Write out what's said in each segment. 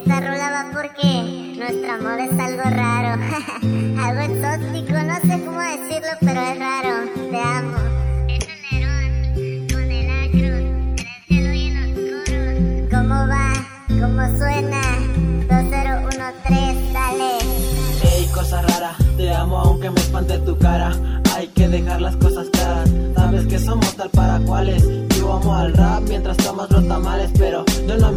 Esta rola va porque nuestro amor es algo raro, algo exótico, no sé cómo decirlo, pero es raro. Te amo. Es Nerón con el acro, el cielo y en los coros. ¿Cómo va? ¿Cómo suena? 2013, dale. Ey, cosa rara, te amo aunque me espante tu cara. Hay que dejar las cosas claras. Sabes que somos tal para cuales. Yo amo al rap mientras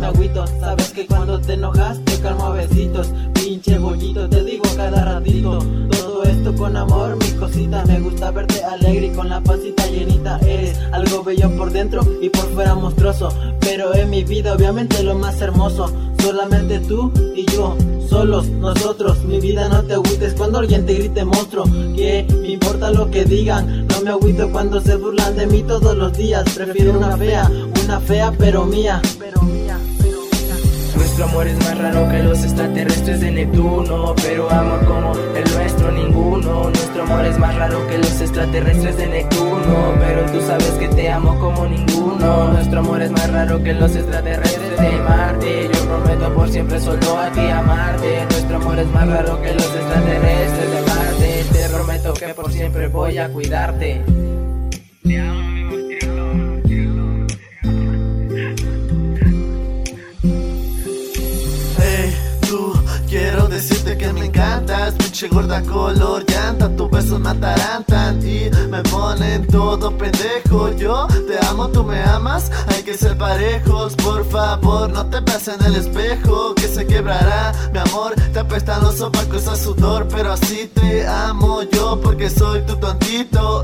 me agüito. Sabes que cuando te enojas te calmo a besitos. Pinche bollito, te digo cada ratito. Todo esto con amor, mi cosita. Me gusta verte alegre y con la pancita llenita. Eres algo bello por dentro y por fuera monstruoso. Pero en mi vida, obviamente, lo más hermoso. Solamente tú y yo, solos nosotros. Mi vida no te agüites cuando alguien te grite monstruo. Que me importa lo que digan. No me agüito cuando se burlan de mí todos los días. Prefiero una fea, una fea. Pero mía, pero mía. Nuestro amor es más raro que los extraterrestres de Neptuno, pero amor como el nuestro ninguno. Nuestro amor es más raro que los extraterrestres de Neptuno, pero tú sabes que te amo como ninguno. Nuestro amor es más raro que los extraterrestres de Marte. Yo prometo por siempre solo a ti amarte. Nuestro amor es más raro que los extraterrestres de Marte. Te prometo que por siempre voy a cuidarte. Quiero decirte que me encantas Pinche gorda color llanta, tus besos me atarantan Y me ponen todo pendejo. Yo te amo, tú me amas, hay que ser parejos. Por favor, no te veas en el espejo Que se quebrará, mi amor. Te apestan los sobacos a sudor Pero así te amo yo porque soy tu tontito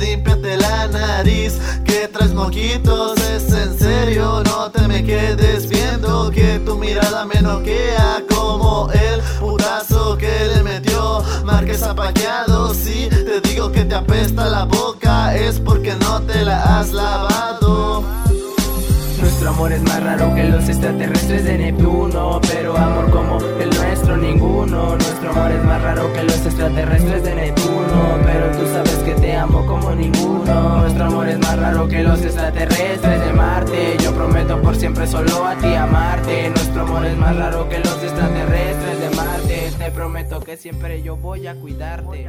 Límpiate la nariz que traes moquitos Es en serio, no te me quedes viendo Que tu mirada me noquea como el putazo que le metió Marques apaqueado, si te digo que te apesta la boca Es porque no te la has lavado amor es más raro que los extraterrestres de Neptuno, pero amor como el nuestro ninguno. Nuestro amor es más raro que los extraterrestres de Neptuno, pero tú sabes que te amo como ninguno. Nuestro amor es más raro que los extraterrestres de Marte. Yo prometo por siempre solo a ti amarte. Nuestro amor es más raro que los extraterrestres de Marte. Te prometo que siempre yo voy a cuidarte.